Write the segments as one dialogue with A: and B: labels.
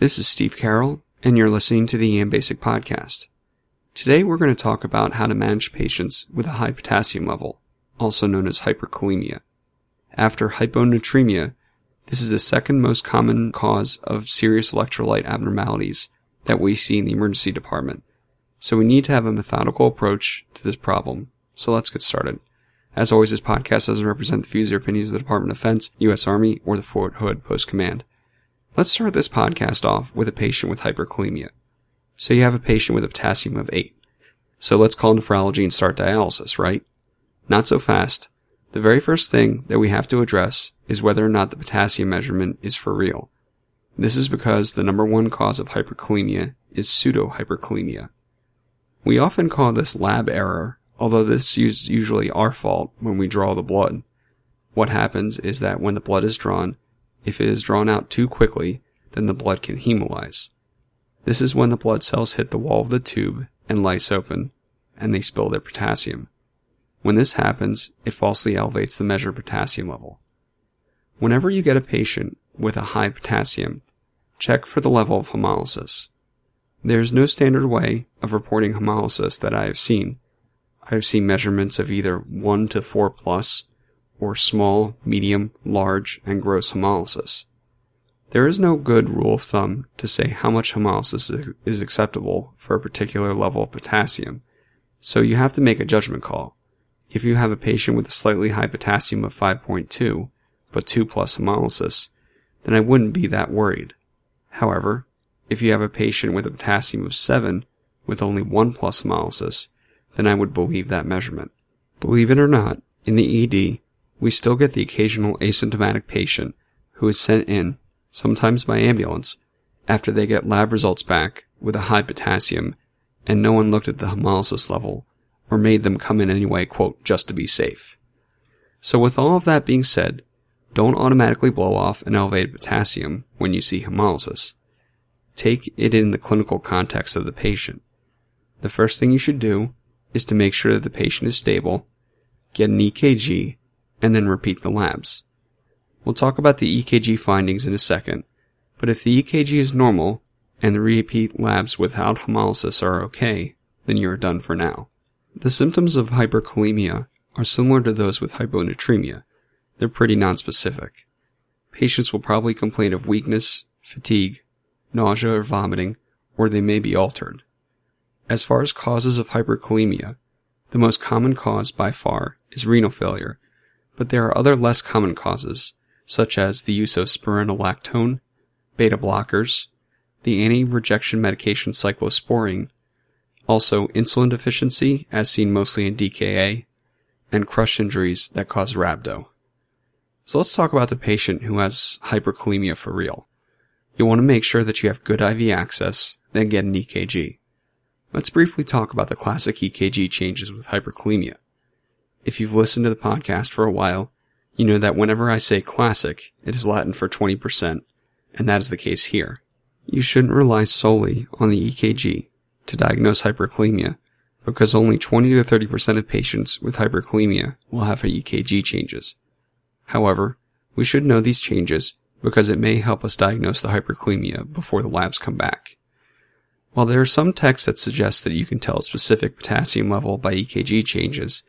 A: This is Steve Carroll, and you're listening to the EM Basic Podcast. Today we're going to talk about how to manage patients with a high potassium level, also known as hyperkalemia. After hyponatremia, this is the second most common cause of serious electrolyte abnormalities that we see in the emergency department. So we need to have a methodical approach to this problem. So let's get started. As always, this podcast doesn't represent the views or opinions of the Department of Defense, U.S. Army, or the Fort Hood Post Command. Let's start this podcast off with a patient with hyperkalemia. So you have a patient with a potassium of 8. So let's call nephrology and start dialysis, right? Not so fast. The very first thing that we have to address is whether or not the potassium measurement is for real. This is because the number one cause of hyperkalemia is pseudohyperkalemia. We often call this lab error, although this is usually our fault when we draw the blood. What happens is that when the blood is drawn, if it is drawn out too quickly, then the blood can hemolyze. This is when the blood cells hit the wall of the tube and lyse open, and they spill their potassium. When this happens, it falsely elevates the measured potassium level. Whenever you get a patient with a high potassium, check for the level of hemolysis. There is no standard way of reporting hemolysis that I have seen. I have seen measurements of either 1 to 4 plus or small, medium, large, and gross hemolysis. There is no good rule of thumb to say how much hemolysis is acceptable for a particular level of potassium, so you have to make a judgment call. If you have a patient with a slightly high potassium of 5.2, but 2 plus hemolysis, then I wouldn't be that worried. However, if you have a patient with a potassium of 7 with only 1 plus hemolysis, then I would believe that measurement. Believe it or not, in the ED, we still get the occasional asymptomatic patient who is sent in, sometimes by ambulance, after they get lab results back with a high potassium and no one looked at the hemolysis level or made them come in anyway, quote, just to be safe. So with all of that being said, don't automatically blow off an elevated potassium when you see hemolysis. Take it in the clinical context of the patient. The first thing you should do is to make sure that the patient is stable, get an EKG, and then repeat the labs. We'll talk about the EKG findings in a second, but if the EKG is normal and the repeat labs without hemolysis are okay, then you are done for now. The symptoms of hyperkalemia are similar to those with hyponatremia. They're pretty nonspecific. Patients will probably complain of weakness, fatigue, nausea or vomiting, or they may be altered. As far as causes of hyperkalemia, the most common cause by far is renal failure, but there are other less common causes, such as the use of spironolactone, beta blockers, the anti-rejection medication cyclosporine, also insulin deficiency, as seen mostly in DKA, and crush injuries that cause rhabdo. So let's talk about the patient who has hyperkalemia for real. You'll want to make sure that you have good IV access, then get an EKG. Let's briefly talk about the classic EKG changes with hyperkalemia. If you've listened to the podcast for a while, you know that whenever I say classic, it is Latin for 20%, and that is the case here. You shouldn't rely solely on the EKG to diagnose hyperkalemia, because only 20 to 30% of patients with hyperkalemia will have EKG changes. However, we should know these changes because it may help us diagnose the hyperkalemia before the labs come back. While there are some texts that suggest that you can tell a specific potassium level by EKG changes,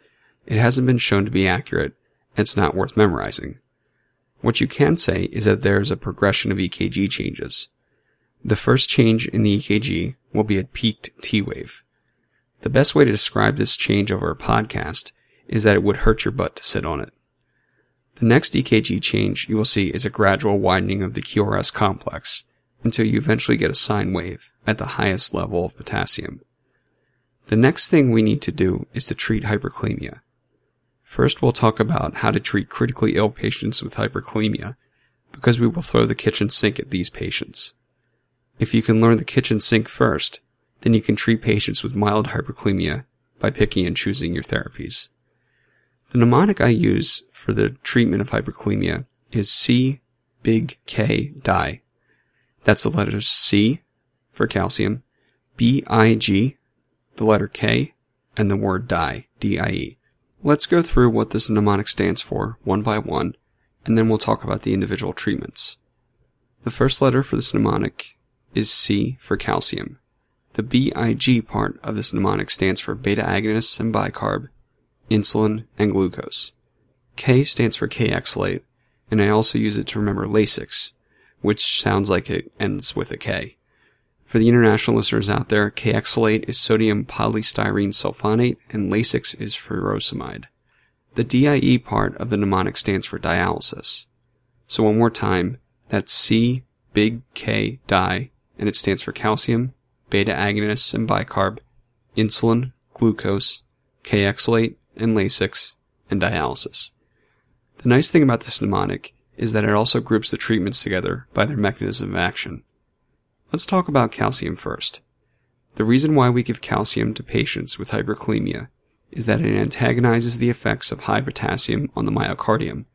A: it hasn't been shown to be accurate, and it's not worth memorizing. What you can say is that there is a progression of EKG changes. The first change in the EKG will be a peaked T wave. The best way to describe this change over a podcast is that it would hurt your butt to sit on it. The next EKG change you will see is a gradual widening of the QRS complex until you eventually get a sine wave at the highest level of potassium. The next thing we need to do is to treat hyperkalemia. First, we'll talk about how to treat critically ill patients with hyperkalemia, because we will throw the kitchen sink at these patients. If you can learn the kitchen sink first, then you can treat patients with mild hyperkalemia by picking and choosing your therapies. The mnemonic I use for the treatment of hyperkalemia is C, big K, die. That's the letters C for calcium, B, I, G, the letter K, and the word die, D-I-E. Let's go through what this mnemonic stands for, one by one, and then we'll talk about the individual treatments. The first letter for this mnemonic is C for calcium. The BIG part of this mnemonic stands for beta agonists and bicarb, insulin, and glucose. K stands for Kayexalate, and I also use it to remember Lasix, which sounds like it ends with a K. For the international listeners out there, Kayexalate is sodium polystyrene sulfonate and Lasix is furosemide. The DIE part of the mnemonic stands for dialysis. So one more time, that's C, big K, di, and it stands for calcium, beta agonists and bicarb, insulin, glucose, Kayexalate, and Lasix, and dialysis. The nice thing about this mnemonic is that it also groups the treatments together by their mechanism of action. Let's talk about calcium first. The reason why we give calcium to patients with hyperkalemia is that it antagonizes the effects of high potassium on the myocardium.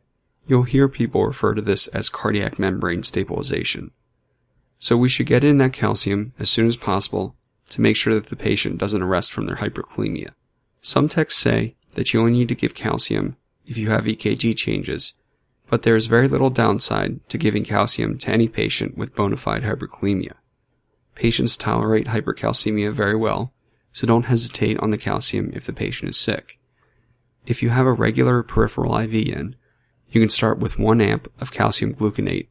A: You'll hear people refer to this as cardiac membrane stabilization. So we should get in that calcium as soon as possible to make sure that the patient doesn't arrest from their hyperkalemia. Some texts say that you only need to give calcium if you have EKG changes, but there is very little downside to giving calcium to any patient with bona fide hyperkalemia. Patients tolerate hypercalcemia very well, so don't hesitate on the calcium if the patient is sick. If you have a regular peripheral IV in, you can start with 1 amp of calcium gluconate,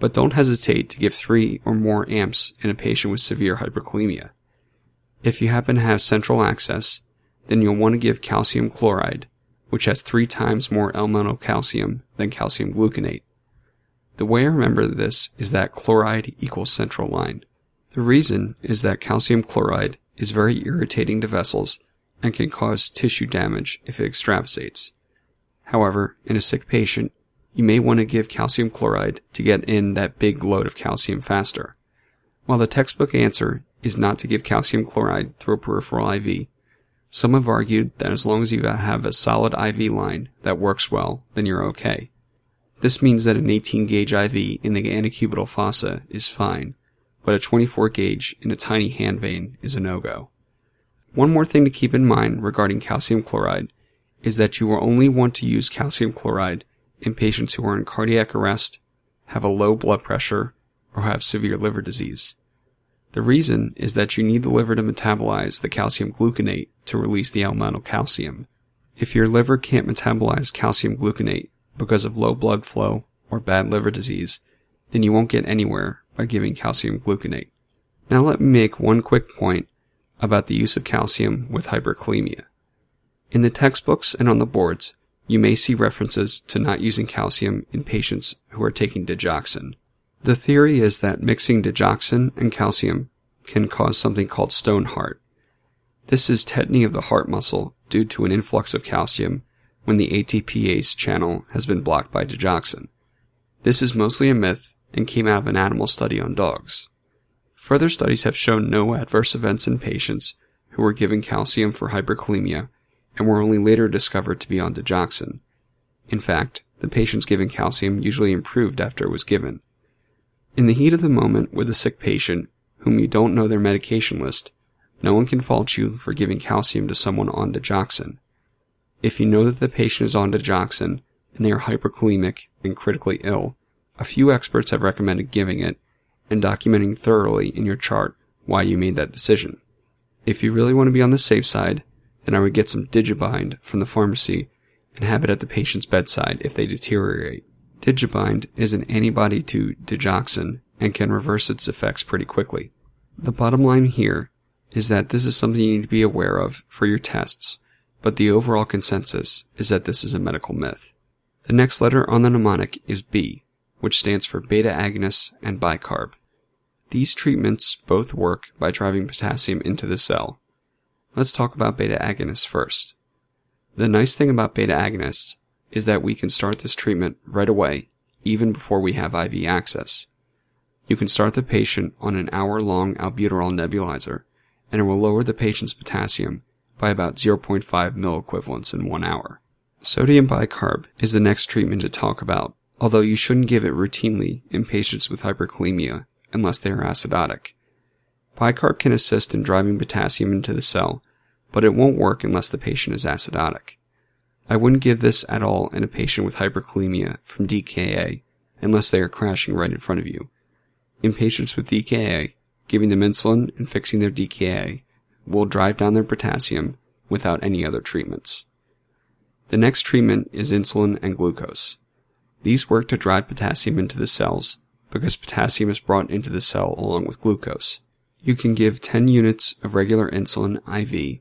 A: but don't hesitate to give 3 or more amps in a patient with severe hyperkalemia. If you happen to have central access, then you'll want to give calcium chloride, which has three times more elemental calcium than calcium gluconate. The way I remember this is that chloride equals central line. The reason is that calcium chloride is very irritating to vessels and can cause tissue damage if it extravasates. However, in a sick patient, you may want to give calcium chloride to get in that big load of calcium faster. While the textbook answer is not to give calcium chloride through a peripheral IV, some have argued that as long as you have a solid IV line that works well, then you're okay. This means that an 18 gauge IV in the antecubital fossa is fine, but a 24 gauge in a tiny hand vein is a no-go. One more thing to keep in mind regarding calcium chloride is that you will only want to use calcium chloride in patients who are in cardiac arrest, have a low blood pressure, or have severe liver disease. The reason is that you need the liver to metabolize the calcium gluconate to release the elemental calcium. If your liver can't metabolize calcium gluconate because of low blood flow or bad liver disease, then you won't get anywhere by giving calcium gluconate. Now let me make one quick point about the use of calcium with hyperkalemia. In the textbooks and on the boards, you may see references to not using calcium in patients who are taking digoxin. The theory is that mixing digoxin and calcium can cause something called stone heart. This is tetany of the heart muscle due to an influx of calcium when the ATPase channel has been blocked by digoxin. This is mostly a myth and came out of an animal study on dogs. Further studies have shown no adverse events in patients who were given calcium for hyperkalemia and were only later discovered to be on digoxin. In fact, the patients given calcium usually improved after it was given. In the heat of the moment with a sick patient, whom you don't know their medication list, no one can fault you for giving calcium to someone on digoxin. If you know that the patient is on digoxin and they are hyperkalemic and critically ill, a few experts have recommended giving it and documenting thoroughly in your chart why you made that decision. If you really want to be on the safe side, then I would get some Digibind from the pharmacy and have it at the patient's bedside if they deteriorate. Digibind is an antibody to digoxin and can reverse its effects pretty quickly. The bottom line here is that this is something you need to be aware of for your tests, but the overall consensus is that this is a medical myth. The next letter on the mnemonic is B, which stands for beta agonists and bicarb. These treatments both work by driving potassium into the cell. Let's talk about beta agonists first. The nice thing about beta agonists is that we can start this treatment right away, even before we have IV access. You can start the patient on an hour long albuterol nebulizer, and it will lower the patient's potassium by about 0.5 milliequivalents in one hour. Sodium bicarb is the next treatment to talk about, although you shouldn't give it routinely in patients with hyperkalemia unless they are acidotic. Bicarb can assist in driving potassium into the cell, but it won't work unless the patient is acidotic. I wouldn't give this at all in a patient with hyperkalemia from DKA unless they are crashing right in front of you. In patients with DKA, giving them insulin and fixing their DKA will drive down their potassium without any other treatments. The next treatment is insulin and glucose. These work to drive potassium into the cells because potassium is brought into the cell along with glucose. You can give 10 units of regular insulin IV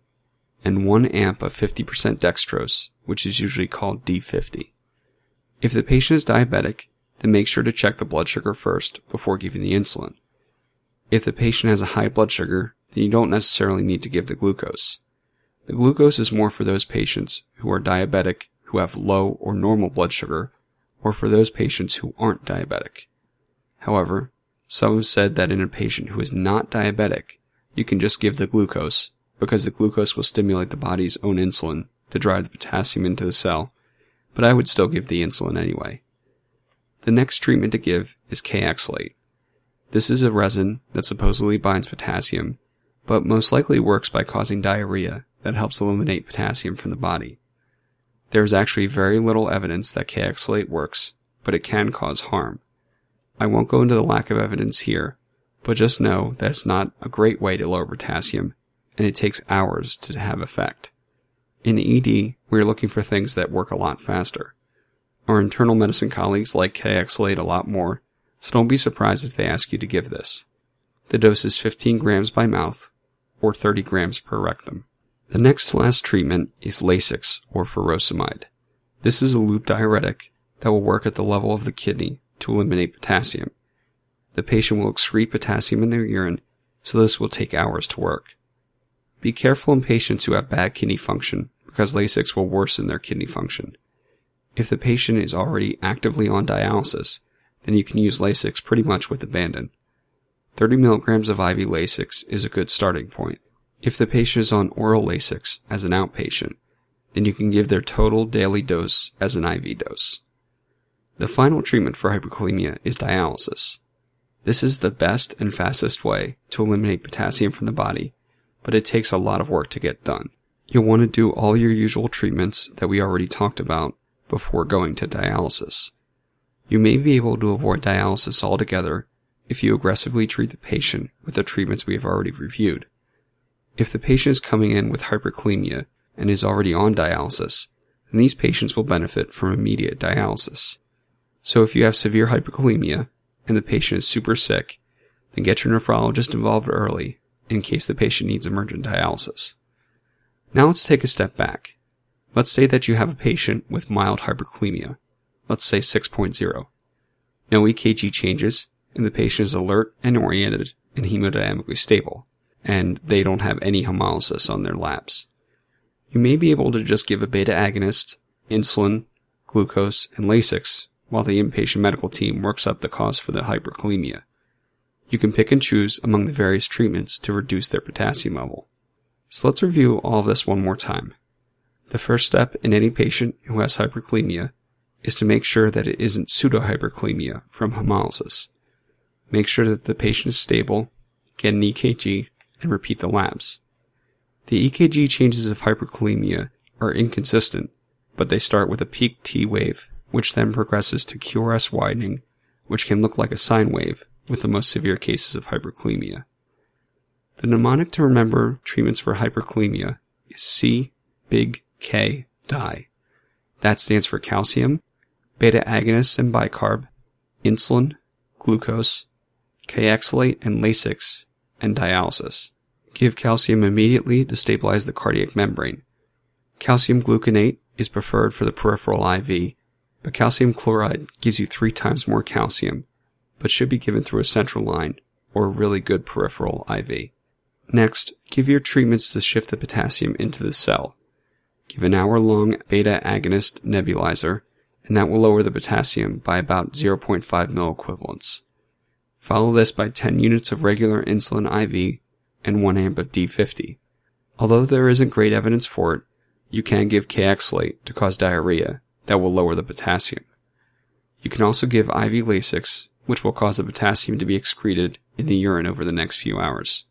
A: and 1 amp of 50% dextrose, which is usually called D50. If the patient is diabetic, then make sure to check the blood sugar first before giving the insulin. If the patient has a high blood sugar, then you don't necessarily need to give the glucose. The glucose is more for those patients who are diabetic who have low or normal blood sugar, or for those patients who aren't diabetic. However, some have said that in a patient who is not diabetic, you can just give the glucose because the glucose will stimulate the body's own insulin to drive the potassium into the cell, but I would still give the insulin anyway. The next treatment to give is Kayexalate. This is a resin that supposedly binds potassium, but most likely works by causing diarrhea that helps eliminate potassium from the body. There is actually very little evidence that Kayexalate works, but it can cause harm. I won't go into the lack of evidence here, but just know that it's not a great way to lower potassium, and it takes hours to have effect. In the ED, we are looking for things that work a lot faster. Our internal medicine colleagues like Kayexalate a lot more, so don't be surprised if they ask you to give this. The dose is 15 grams by mouth, or 30 grams per rectum. The next last treatment is Lasix, or furosemide. This is a loop diuretic that will work at the level of the kidney to eliminate potassium. The patient will excrete potassium in their urine, so this will take hours to work. Be careful in patients who have bad kidney function because Lasix will worsen their kidney function. If the patient is already actively on dialysis, then you can use Lasix pretty much with abandon. 30 milligrams of IV Lasix is a good starting point. If the patient is on oral Lasix as an outpatient, then you can give their total daily dose as an IV dose. The final treatment for hyperkalemia is dialysis. This is the best and fastest way to eliminate potassium from the body, but it takes a lot of work to get done. You'll want to do all your usual treatments that we already talked about before going to dialysis. You may be able to avoid dialysis altogether if you aggressively treat the patient with the treatments we have already reviewed. If the patient is coming in with hyperkalemia and is already on dialysis, then these patients will benefit from immediate dialysis. So if you have severe hyperkalemia and the patient is super sick, then get your nephrologist involved early in case the patient needs emergent dialysis. Now let's take a step back. Let's say that you have a patient with mild hyperkalemia, let's say 6.0. No EKG changes, and the patient is alert and oriented and hemodynamically stable, and they don't have any hemolysis on their labs. You may be able to just give a beta agonist, insulin, glucose, and Lasix while the inpatient medical team works up the cause for the hyperkalemia. You can pick and choose among the various treatments to reduce their potassium level. So let's review all this one more time. The first step in any patient who has hyperkalemia is to make sure that it isn't pseudohyperkalemia from hemolysis. Make sure that the patient is stable, get an EKG, and repeat the labs. The EKG changes of hyperkalemia are inconsistent, but they start with a peak T wave which then progresses to QRS widening, which can look like a sine wave with the most severe cases of hyperkalemia. The mnemonic to remember treatments for hyperkalemia is C big K die. That stands for calcium, beta agonists and bicarb, insulin, glucose, Kayexalate and Lasix, and dialysis. Give calcium immediately to stabilize the cardiac membrane. Calcium gluconate is preferred for the peripheral IV but calcium chloride gives you three times more calcium, but should be given through a central line or a really good peripheral IV. Next, give your treatments to shift the potassium into the cell. Give an hour long beta agonist nebulizer, and that will lower the potassium by about 0.5 milliequivalents. Follow this by 10 units of regular insulin IV and 1 amp of D50. Although there isn't great evidence for it, you can give Kayexalate to cause diarrhea, that will lower the potassium. You can also give IV Lasix, which will cause the potassium to be excreted in the urine over the next few hours.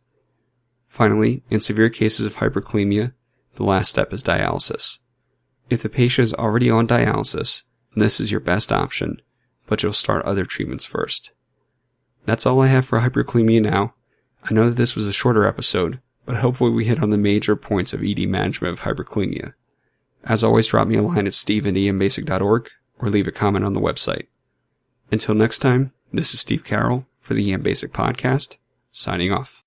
A: Finally, in severe cases of hyperkalemia, the last step is dialysis. If the patient is already on dialysis, this is your best option, but you'll start other treatments first. That's all I have for hyperkalemia now. I know that this was a shorter episode, but hopefully we hit on the major points of ED management of hyperkalemia. As always, drop me a line at steve or leave a comment on the website. Until next time, this is Steve Carroll for the EM Basic Podcast, signing off.